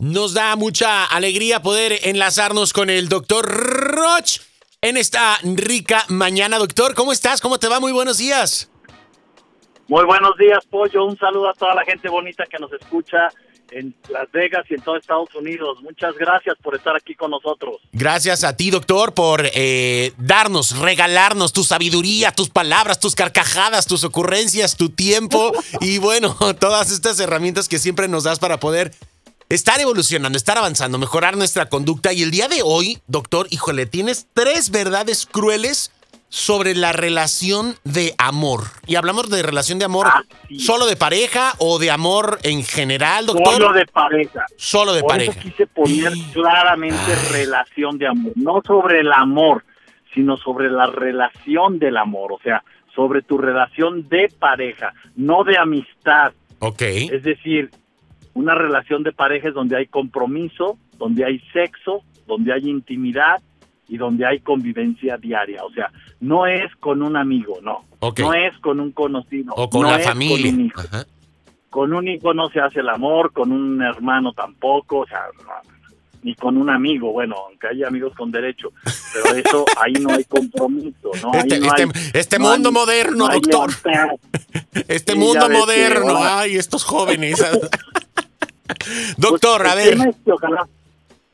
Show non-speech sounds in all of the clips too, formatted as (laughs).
Nos da mucha alegría poder enlazarnos con el doctor Roch en esta rica mañana. Doctor, ¿cómo estás? ¿Cómo te va? Muy buenos días. Muy buenos días, Pollo. Un saludo a toda la gente bonita que nos escucha en Las Vegas y en todo Estados Unidos. Muchas gracias por estar aquí con nosotros. Gracias a ti, doctor, por eh, darnos, regalarnos tu sabiduría, tus palabras, tus carcajadas, tus ocurrencias, tu tiempo (laughs) y bueno, (laughs) todas estas herramientas que siempre nos das para poder estar evolucionando, estar avanzando, mejorar nuestra conducta. Y el día de hoy, doctor, híjole, tienes tres verdades crueles sobre la relación de amor. Y hablamos de relación de amor Ah, solo de pareja o de amor en general, doctor. Solo de pareja. Solo de Por pareja. eso quise poner claramente relación de amor. No sobre el amor, sino sobre la relación del amor. O sea, sobre tu relación de pareja, no de amistad. Ok. Es decir, una relación de pareja es donde hay compromiso, donde hay sexo, donde hay intimidad y donde hay convivencia diaria. O sea, no es con un amigo, no. No es con un conocido. O con no la es familia. Con un, hijo. Ajá. Con un hijo no se hace el amor, con un hermano tampoco, o sea, ni con un amigo, bueno, aunque hay amigos con derecho, pero eso (laughs) ahí no hay compromiso, ¿no? Ahí Este, no este- hay- este no hay- mundo moderno, no doctor. (laughs) Este Sí, mundo moderno. Ay, estos jóvenes. (laughs) doctor, Pues, a el ver. tema es que ojalá,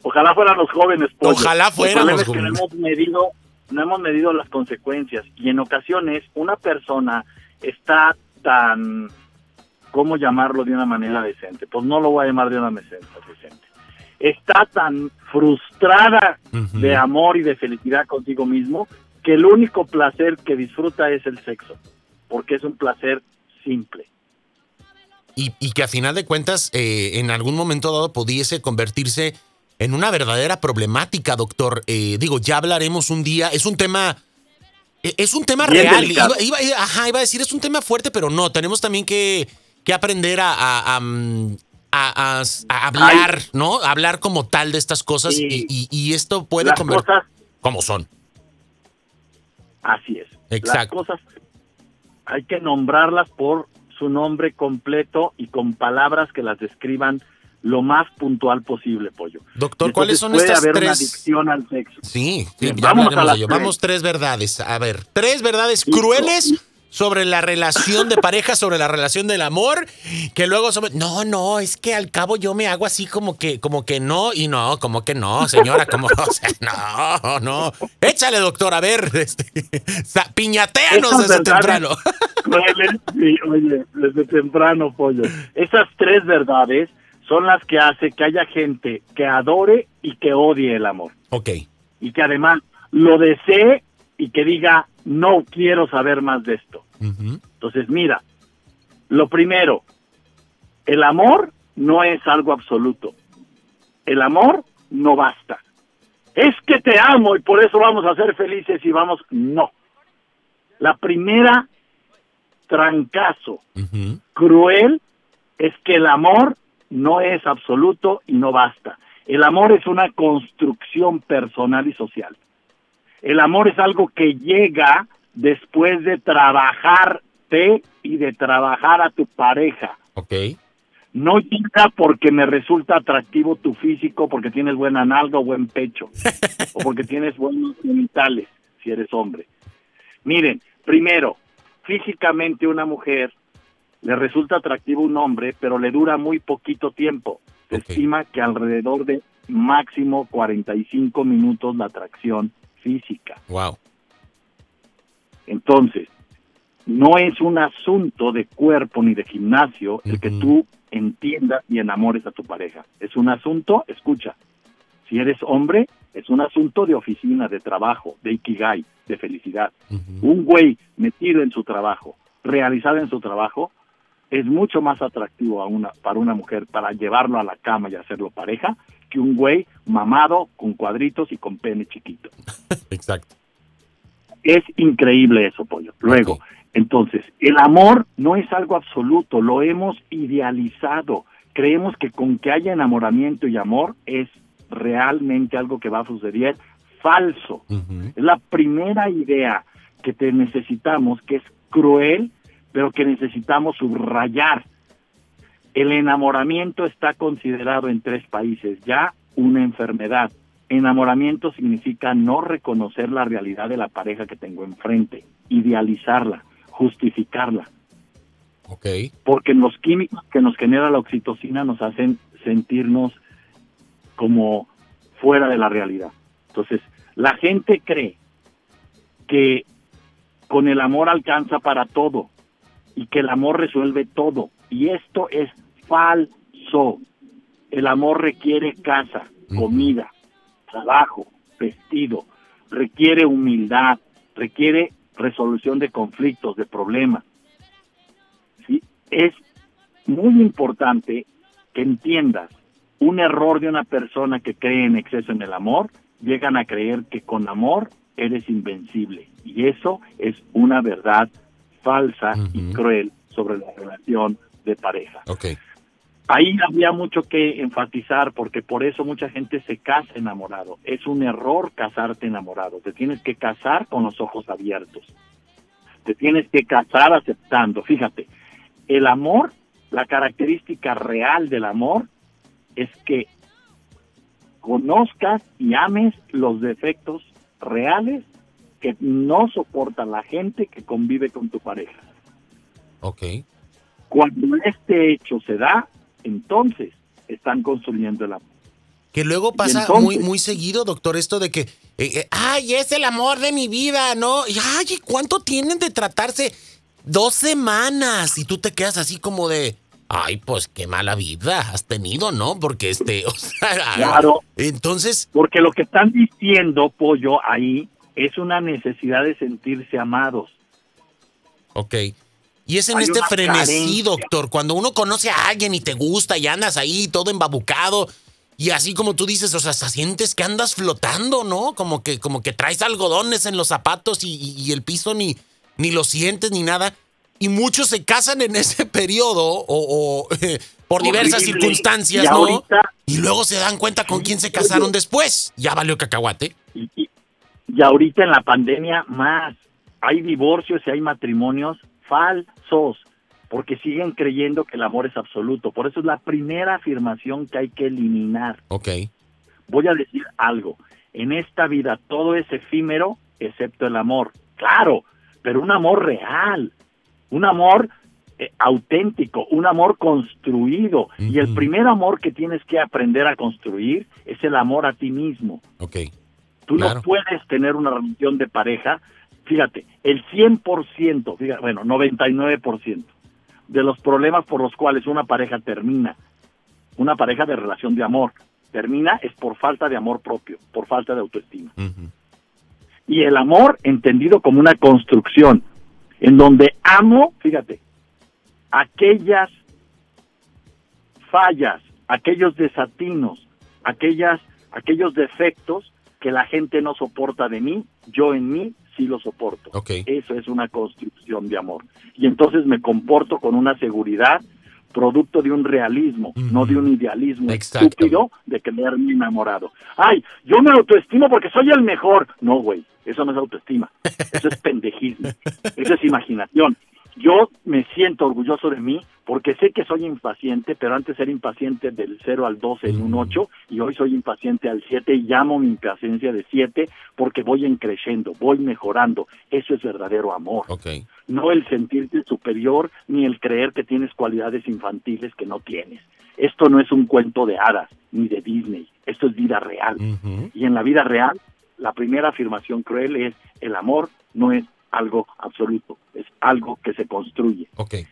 ojalá fueran los jóvenes. pollo. Ojalá fueran los es que no jóvenes. hemos medido, no hemos medido las consecuencias y en ocasiones una persona está tan, ¿cómo llamarlo de una manera decente? Pues no lo voy a llamar de una manera decente. Está tan frustrada de amor y de felicidad contigo mismo que el único placer que disfruta es el sexo, porque es un placer simple. Y, y que a final de cuentas, eh, en algún momento dado, pudiese convertirse en una verdadera problemática, doctor. Eh, digo, ya hablaremos un día. Es un tema. eh, Es un tema Bien real. Iba, iba- ajá, iba a decir, es un tema fuerte, pero no. Tenemos también que, que aprender a, a- a, mm, a- a- a hablar, ¿no? A hablar como tal de estas cosas. Y, y- y esto puede Las convertir. cosas Como son. Así es. Exacto. Las cosas hay que nombrarlas por su nombre completo y con palabras que las describan lo más puntual posible, pollo. Doctor, ¿cuáles son puede estas haber una tres? adicción al sexo. Sí, sí, ya vamos a las. Vamos tres verdades. A ver, tres verdades Listo. crueles sobre la relación de pareja, sobre la relación del amor, que luego sobre... No, no, es que al cabo yo me hago así como que, como que no, y no, como que no, señora, como, (laughs) o sea, no, no. Échale, doctor, a ver, (laughs) este, (laughs) piñateanos desde verdades temprano. Sí, oye, desde temprano, pollo. Esas tres verdades son las que hace que haya gente que adore y que odie el amor. Ok, Y que además lo desee y que diga, no quiero saber más de esto. Entonces, mira, lo primero, el amor no es algo absoluto. El amor no basta. Es que te amo y por eso vamos a ser felices y vamos... No. La primera trancazo cruel es que el amor no es absoluto y no basta. El amor es una construcción personal y social. El amor es algo que llega después de trabajarte y de trabajar a tu pareja. ok, No llega porque me resulta atractivo tu físico, porque tienes buena nalga o buen pecho, (laughs) o porque tienes buenos genitales, si eres hombre. Miren, primero, físicamente una mujer le resulta atractivo un hombre, pero le dura muy poquito tiempo. Se estima que alrededor de máximo 45 minutos la atracción física. wow. Entonces, no es un asunto de cuerpo ni de gimnasio el que tú entiendas y enamores a tu pareja. Es un asunto, escucha, si eres hombre, es un asunto de oficina, de trabajo, de ikigai, de felicidad. Un güey metido en su trabajo, realizado en su trabajo, es mucho más atractivo a una, para una mujer para llevarlo a la cama y hacerlo pareja que un güey mamado con cuadritos y con pene chiquito. (laughs) Exacto. Es increíble eso, pollo. Luego, entonces, el amor no es algo absoluto, lo hemos idealizado. Creemos que con que haya enamoramiento y amor es realmente algo que va a suceder. Falso. Es la primera idea que te necesitamos, que es cruel, pero que necesitamos subrayar. El enamoramiento está considerado en tres países ya una enfermedad. Enamoramiento significa no reconocer la realidad de la pareja que tengo enfrente, idealizarla, justificarla. Okay. Porque los químicos que nos genera la oxitocina nos hacen sentirnos como fuera de la realidad. Entonces, la gente cree que con el amor alcanza para todo y que el amor resuelve todo. Y esto es falso. El amor requiere casa, comida, trabajo, vestido, requiere humildad, requiere resolución de conflictos, de problemas. ¿Sí? Es muy importante que entiendas un error de una persona que cree en exceso en el amor, llegan a creer que con amor eres invencible. Y eso es una verdad falsa y cruel sobre la relación de pareja. Okay. Ahí había mucho que enfatizar porque por eso mucha gente se casa enamorado. Es un error casarte enamorado. Te tienes que casar con los ojos abiertos. Te tienes que casar aceptando. Fíjate, el amor, la característica real del amor es que conozcas y ames los defectos reales que no soporta la gente que convive con tu pareja. Ok. Cuando este hecho se da, entonces están construyendo el amor. Que luego pasa muy, muy seguido, doctor, esto de que, eh, eh, ay, es el amor de mi vida, ¿no? Y, ay, ¿cuánto tienen de tratarse? Dos semanas. Y tú te quedas así como de, ay, pues qué mala vida has tenido, ¿no? Porque este, (laughs) o sea, claro. Entonces. Porque lo que están diciendo, pollo, ahí es una necesidad de sentirse amados. Ok. Y es en este frenesí, doctor, cuando uno conoce a alguien y te gusta y andas ahí todo embabucado y así como tú dices, o sea, sientes que andas flotando, ¿no? Como que, como que traes algodones en los zapatos y, el piso ni, ni lo sientes ni nada. Y muchos se casan en ese periodo o, por diversas circunstancias, ¿no? y luego se dan cuenta con quién se casaron después. Ya valió cacahuate. Y, y ahorita en la pandemia más. Hay divorcios y hay matrimonios falsos, porque siguen creyendo que el amor es absoluto. Por eso es la primera afirmación que hay que eliminar. Ok. Voy a decir algo. En esta vida todo es efímero excepto el amor. Claro, pero un amor real, un amor eh, auténtico, un amor construido. Y el primer amor que tienes que aprender a construir es el amor a ti mismo. Ok. Tú no puedes tener una relación de pareja fíjate, el 100%, fíjate, bueno, 99% de los problemas por los cuales una pareja termina, una pareja de relación de amor, termina es por falta de amor propio, por falta de autoestima. Y el amor entendido como una construcción, en donde amo, fíjate, aquellas fallas, aquellos desatinos, aquellas, aquellos defectos que la gente no soporta de mí, yo en mí sí lo soporto. Eso es una construcción de amor. Y entonces me comporto con una seguridad producto de un realismo, no de un idealismo estúpido de creerme enamorado. Ay, yo me autoestimo porque soy el mejor. No, güey, eso no es autoestima. Eso es (laughs) pendejismo. Eso es imaginación. Yo me siento orgulloso de mí porque sé que soy impaciente, pero antes era impaciente del 0 al 12 en un 8 y hoy soy impaciente al 7 y llamo mi impaciencia de 7 porque voy en creciendo, voy mejorando. Eso es verdadero amor. No el sentirte superior ni el creer que tienes cualidades infantiles que no tienes. Esto no es un cuento de hadas ni de Disney, esto es vida real. Y en la vida real, la primera afirmación cruel es el amor no es algo absoluto, es algo que se construye.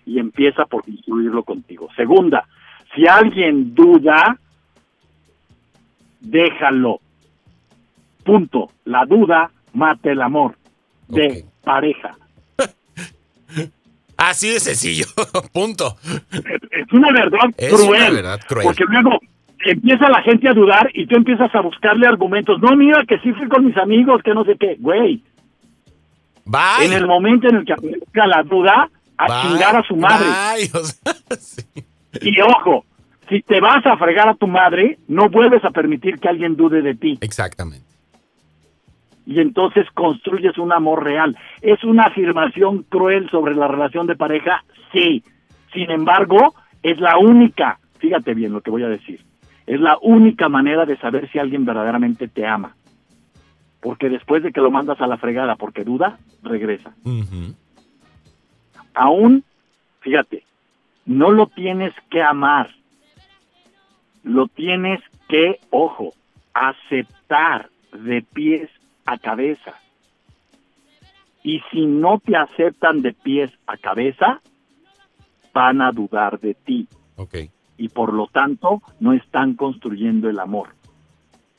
Y empieza por construirlo contigo. Segunda, si alguien duda, déjalo. Punto. La duda mata el amor de pareja. (laughs) Así de sencillo, (laughs) punto. Es una verdad cruel. Porque luego empieza la gente a dudar y tú empiezas a buscarle argumentos. No, mira que sí fui con mis amigos, que no sé qué. Güey, en el momento en el que aparezca la duda, a chingar a su madre. (laughs) Y ojo, si te vas a fregar a tu madre, no vuelves a permitir que alguien dude de ti. Exactamente. Y entonces construyes un amor real. ¿Es una afirmación cruel sobre la relación de pareja? Sí. Sin embargo, Es la única, fíjate bien lo que voy a decir, es la única manera de saber si alguien verdaderamente te ama. Porque después de que lo mandas a la fregada porque duda, regresa. Aún, fíjate, no lo tienes que amar, lo tienes que, ojo, aceptar de pies a cabeza. Y si no te aceptan de pies a cabeza, van a dudar de ti. Okay. Y por lo tanto, no están construyendo el amor.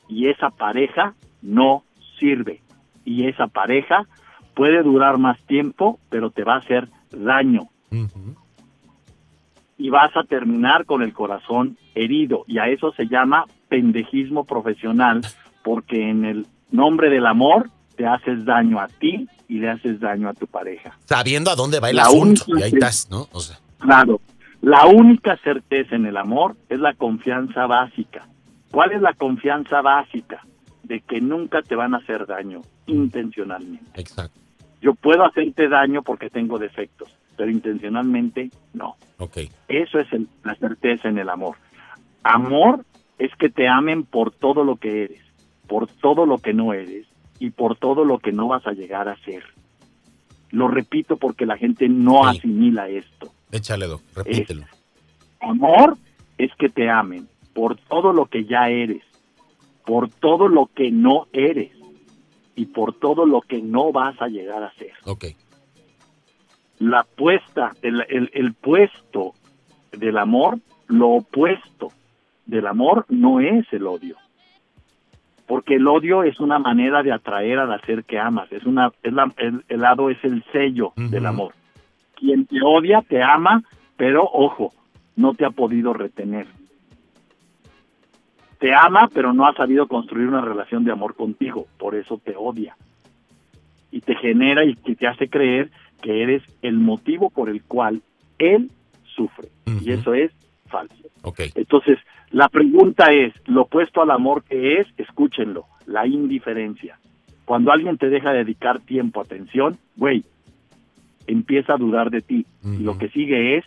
Y esa pareja no sirve. Y esa pareja puede durar más tiempo, pero te va a hacer daño. Y vas a terminar con el corazón herido. Y a eso se llama pendejismo profesional, porque en el nombre del amor te haces daño a ti y le haces daño a tu pareja. Sabiendo a dónde va el asunto. Y ahí estás, ¿no? Claro. La única certeza en el amor es la confianza básica. ¿Cuál es la confianza básica? De que nunca te van a hacer daño intencionalmente. Exacto. Yo puedo hacerte daño porque tengo defectos, pero intencionalmente no. Okay. Eso es la certeza en el amor. Amor es que te amen por todo lo que eres, por todo lo que no eres y por todo lo que no vas a llegar a ser. Lo repito porque la gente no asimila esto. Échale, repítelo. amor es que te amen por todo lo que ya eres, por todo lo que no eres y por todo lo que no vas a llegar a ser. Ok. La puesta, el, el, el puesto del amor, lo opuesto del amor no es el odio porque el odio es una manera de atraer al ser que amas, es una, es la, el, lado es el sello del amor. Quien te odia te ama, pero ojo, no te ha podido retener. Te ama, pero no ha sabido construir una relación de amor contigo, por eso te odia. Y te genera y te hace creer que eres el motivo por el cual él sufre. Y eso es falso. Okay. Entonces, la pregunta es, lo opuesto al amor que es, escúchenlo, la indiferencia. Cuando alguien te deja dedicar tiempo, atención, güey, empieza a dudar de ti. Y lo que sigue es,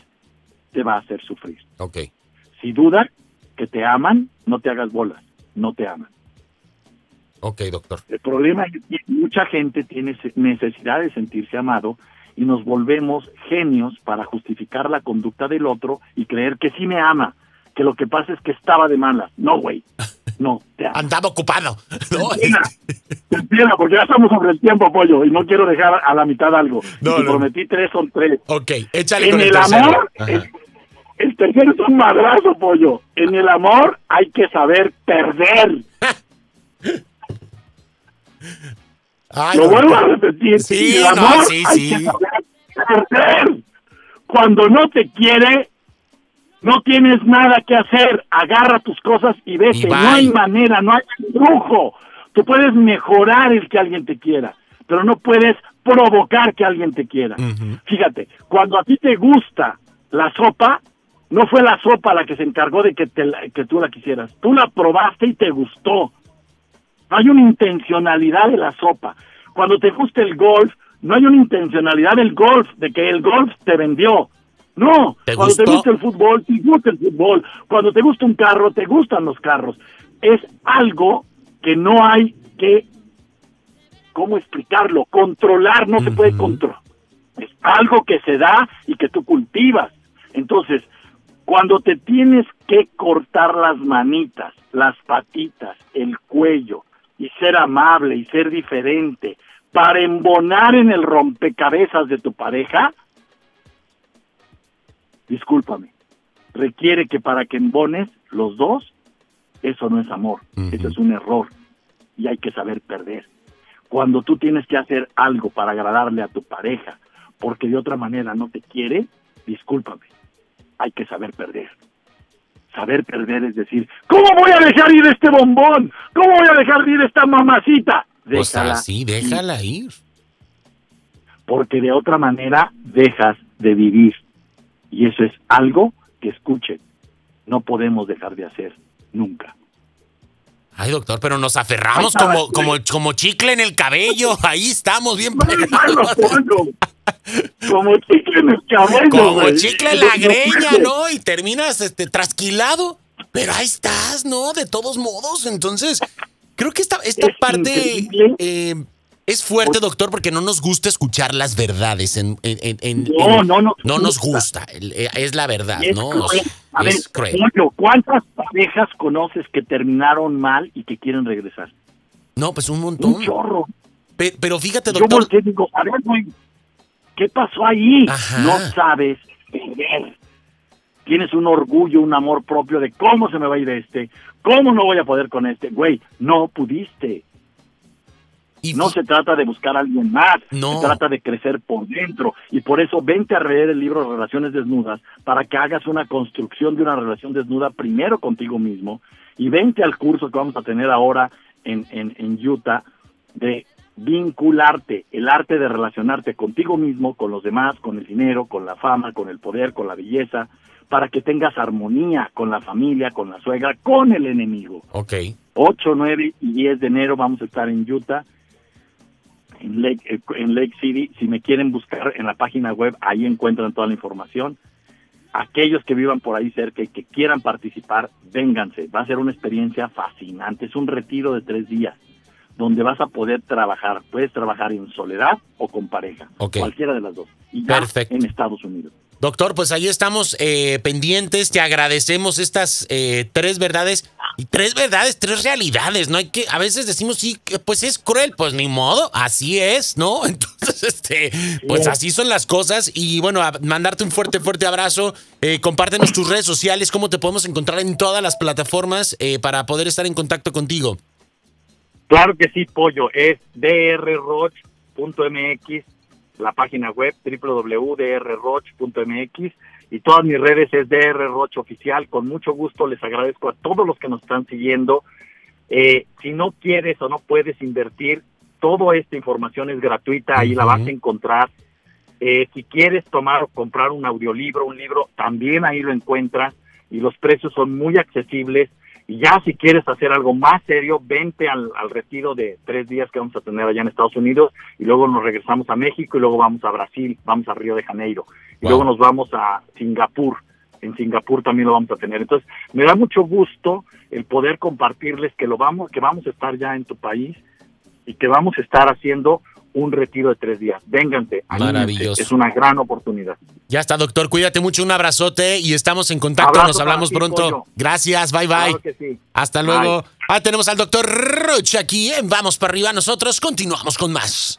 te va a hacer sufrir. Ok. Si dudas que te aman, no te hagas bolas, no te aman. Ok, doctor. El problema es que mucha gente tiene necesidad de sentirse amado y nos volvemos genios para justificar la conducta del otro y creer que sí me ama, que lo que pasa es que estaba de mala. No, güey. No, te Andaba ocupado. No, porque ya estamos sobre el tiempo, pollo, y no quiero dejar a la mitad algo. No, te prometí tres son tres. Ok, échale en con el, amor, el, tercero es un madrazo, pollo. En el amor hay que saber perder. Lo vuelvo a repetir. Sí, en el amor hay que saber perder. Cuando no te quiere, no tienes nada que hacer, agarra tus cosas y vete. no hay manera, no hay lujo. Tú puedes mejorar el que alguien te quiera, pero no puedes provocar que alguien te quiera. Fíjate, cuando a ti te gusta la sopa, no fue la sopa la que se encargó de que, te que tú la quisieras. Tú la probaste y te gustó. No hay una intencionalidad de la sopa. Cuando te gusta el golf, no hay una intencionalidad del golf, de que el golf te vendió. No, cuando te gusta el fútbol, te gusta el fútbol. Cuando te gusta un carro, te gustan los carros. Es algo que no hay que, ¿cómo explicarlo? Controlar, no se puede controlar. Es algo que se da y que tú cultivas. Entonces, cuando te tienes que cortar las manitas, las patitas, el cuello, y ser amable y ser diferente para embonar en el rompecabezas de tu pareja, discúlpame, requiere que para que embones los dos, eso no es amor, eso es un error y hay que saber perder. Cuando tú tienes que hacer algo para agradarle a tu pareja, porque de otra manera no te quiere, discúlpame, hay que saber perder. Saber perder es decir, ¿cómo voy a dejar ir este bombón? ¿Cómo voy a dejar ir esta mamacita? Pues déjala pues así, déjala ir. Porque de otra manera dejas de vivir. Y eso es algo que escuchen, no podemos dejar de hacer nunca. Ay, doctor, pero nos aferramos como, como, como chicle en el cabello. (laughs) Ahí estamos bien Como chicle en el cabello. Como güey. chicle en la greña, ¿no? Y terminas este, trasquilado. Pero ahí estás, ¿no? De todos modos. Entonces, creo que esta, esta Es parte eh, es fuerte, doctor, porque no nos gusta escuchar las verdades. En, en- en- No, no nos no nos gusta. eh, Es la verdad, es ¿no? cruel. A ver, cruel. ¿cuántas parejas conoces que terminaron mal y que quieren regresar? No, pues un montón. Un chorro. Pe- Pero fíjate, Yo doctor. volteé y digo, a ver, güey, ¿qué pasó ahí? Ajá. No sabes perder. Tienes un orgullo, un amor propio de cómo se me va a ir este, cómo no voy a poder con este. Güey, no pudiste. Y No fi- se trata de buscar a alguien más, No. se trata de crecer por dentro. Y por eso vente a leer el libro Relaciones Desnudas para que hagas una construcción de una relación desnuda primero contigo mismo y vente al curso que vamos a tener ahora en, en, en Utah de vincularte, el arte de relacionarte contigo mismo, con los demás, con el dinero, con la fama, con el poder, con la belleza, para que tengas armonía con la familia, con la suegra, con el enemigo. Ok. 8, 9 y 10 de enero vamos a estar en Utah, en Lake, eh, en Lake City. Si me quieren buscar en la página web, ahí encuentran toda la información. Aquellos que vivan por ahí cerca y que quieran participar, vénganse. Va a ser una experiencia fascinante. Es un retiro de tres días donde vas a poder trabajar. Puedes trabajar en soledad o con pareja. Ok. Cualquiera de las dos. Y ya Perfecto. en Estados Unidos. Doctor, pues ahí estamos eh, pendientes, te agradecemos estas eh, tres verdades y tres verdades, tres realidades, ¿no? Hay que, a veces decimos, sí, pues es cruel, pues ni modo, así es, ¿no? (laughs) Entonces, este, pues así son las cosas y bueno, a mandarte un fuerte, fuerte abrazo, eh, compártenos tus redes sociales, cómo te podemos encontrar en todas las plataformas eh, para poder estar en contacto contigo. Claro que sí, Pollo. Es drroch.mx, la página web www.drroch.mx y todas mis redes es drroch oficial. Con mucho gusto les agradezco a todos los que nos están siguiendo. Eh, si no quieres o no puedes invertir, toda esta información es gratuita, ahí la vas a encontrar. Eh, si quieres tomar o comprar un audiolibro, un libro, también ahí lo encuentras y los precios son muy accesibles. Y ya si quieres hacer algo más serio, vente al, al retiro de tres días que vamos a tener allá en Estados Unidos y luego nos regresamos a México y luego vamos a Brasil, vamos a Río de Janeiro y Wow. luego nos vamos a Singapur. En Singapur también lo vamos a tener. Entonces, me da mucho gusto el poder compartirles que lo vamos, que vamos a estar ya en tu país y que vamos a estar haciendo un retiro de tres días. Vénganse, Maravilloso. es una gran oportunidad. Ya está, doctor, cuídate mucho, un abrazote y estamos en contacto, Abrazo nos hablamos ti, pronto. pollo. Gracias, bye bye. Claro que sí. Hasta Bye. luego. Ah, tenemos al doctor Roche aquí en Vamos para arriba. Nosotros continuamos con más.